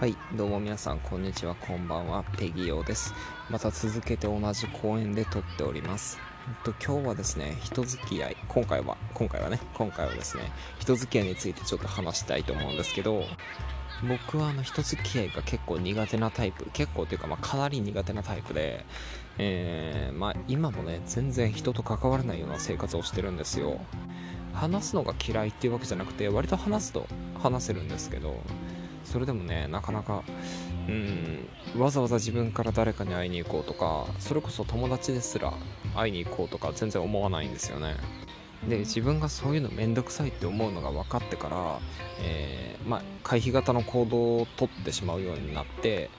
はい、どうも皆さん、こんにちは、こんばんは、ペギオです。また続けて同じ公園で撮っております。と今日はですね、人付き合い、今回は、今回はね、今回はですね、人付き合いについてちょっと話したいと思うんですけど、僕はあの人付き合いが結構苦手なタイプ、結構というか、まあ、かなり苦手なタイプで、えー、まあ、今もね、全然人と関わらないような生活をしてるんですよ。話すのが嫌いっていうわけじゃなくて、割と話すと話せるんですけど、それでもねなかなかうんわざわざ自分から誰かに会いに行こうとかそれこそ友達ですら会いに行こうとか全然思わないんですよね。で自分がそういうの面倒くさいって思うのが分かってから、えー、まあ、回避型の行動をとってしまうようになって、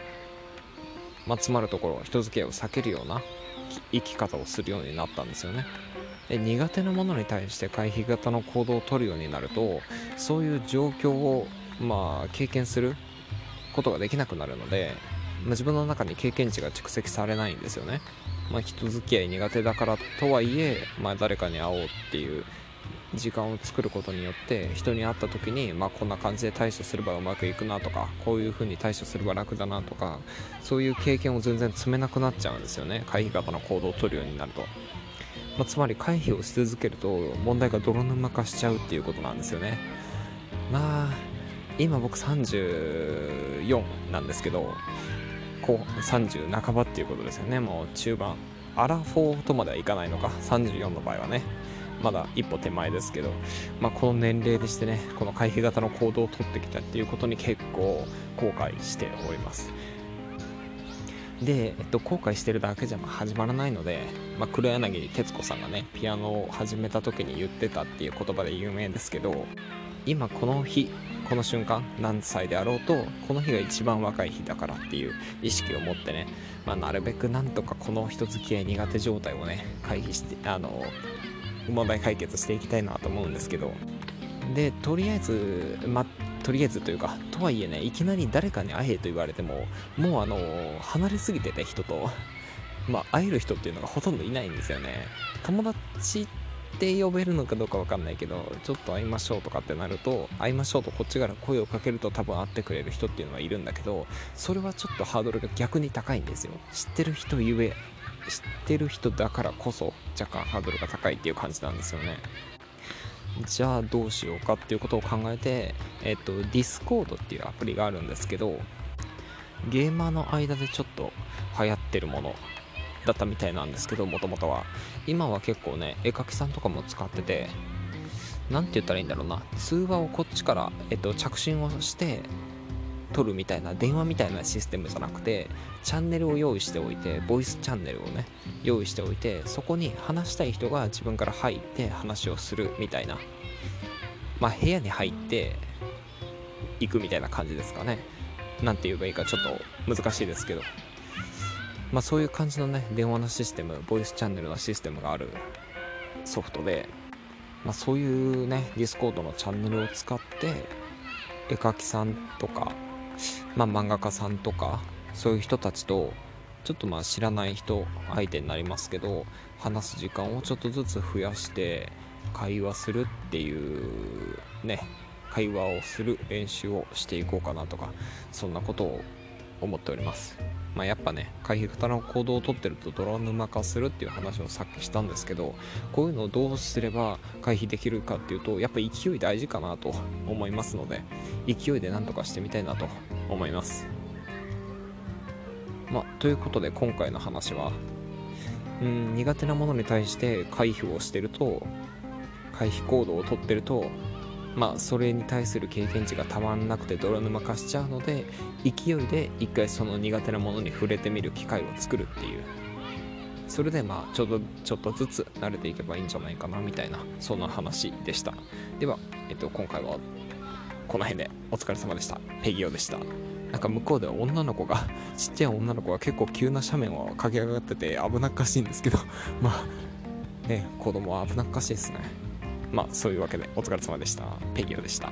まあ、つまるところ人付き合いを避けるような生き方をするようになったんですよね。で苦手なものに対して回避型の行動をとるようになるとそういう状況をまあ、経験することができなくなるので、まあ、自分の中に経験値が蓄積されないんですよね。まあ、人付き合い苦手だからとはいえ、まあ、誰かに会おうっていう時間を作ることによって人に会った時に、まあ、こんな感じで対処すればうまくいくなとかこういう風に対処すれば楽だなとかそういう経験を全然積めなくなっちゃうんですよね。回避型の行動をとるようになると、まあ、つまり回避をし続けると問題が泥沼化しちゃうっていうことなんですよね。まあ今僕34なんですけどこう30半ばっていうことですよね。もう中盤。アラフォーとまではいかないのか？34の場合はね。まだ一歩手前ですけど、まあ、この年齢でしてねこの回避型の行動をとってきたっていうことに結構後悔しております。で、えっと、後悔してるだけじゃ始まらないので、まあ、黒柳徹子さんがねピアノを始めた時に言ってたっていう言葉で有名ですけど今この日この瞬間何歳であろうとこの日が一番若い日だからっていう意識を持ってね、まあ、なるべくなんとかこの人付き合い苦手状態をね回避してあの問題解決していきたいなと思うんですけど。でとりあえずまとりあえずというかとはいえねいきなり誰かに会えと言われてももうあの離れすぎてて人とまあ、会える人っていうのがほとんどいないんですよね。友達って呼べるのかどうか分かんないけどちょっと会いましょうとかってなると会いましょうとこっちから声をかけると多分会ってくれる人っていうのはいるんだけどそれはちょっとハードルが逆に高いんですよ。知ってる人ゆえ知ってる人だからこそ若干ハードルが高いっていう感じなんですよね。じゃあどうしようかっていうことを考えて、えっと、Discord っていうアプリがあるんですけどゲーマーの間でちょっと流行ってるもの。だったみたいなんですけどもともとは。今は結構ね絵描きさんとかも使ってて何て言ったらいいんだろうな。通話をこっちから、えっと、着信をして取るみたいな電話みたいなシステムじゃなくてチャンネルを用意しておいてボイスチャンネルをね用意しておいてそこに話したい人が自分から入って話をするみたいな。まあ部屋に入って行くみたいな感じですかね。何て言えばいいかちょっと難しいですけど。まあ、そういう感じのね電話のシステムボイスチャンネルのシステムがあるソフトで、まあ、そういうねディスコードのチャンネルを使って絵描きさんとか、まあ、漫画家さんとかそういう人たちとちょっとまあ知らない人相手になりますけど話す時間をちょっとずつ増やして会話するっていうね会話をする練習をしていこうかなとかそんなことを思っております。まあ、やっぱね回避型の行動をとってると泥沼化するっていう話をさっきしたんですけどこういうのをどうすれば回避できるかっていうとやっぱ勢い大事かなと思いますので勢いで何とかしてみたいなと思いますまあ、ということで今回の話はうん苦手なものに対して回避をしてると回避行動をとってるとまあそれに対する経験値がたまんなくて泥沼化しちゃうので勢いで一回その苦手なものに触れてみる機会を作るっていう。それでまあちょっとちょっとずつ慣れていけばいいんじゃないかなみたいなそんな話でした。では、えっと、今回はこの辺でお疲れ様でした。ペギオでした。なんか向こうでは女の子が ちっちゃい女の子が結構急な斜面を駆け上がってて危なっかしいんですけど。まあね子供は危なっかしいですね。まあそういうわけでお疲れ様でした。ペギオでした。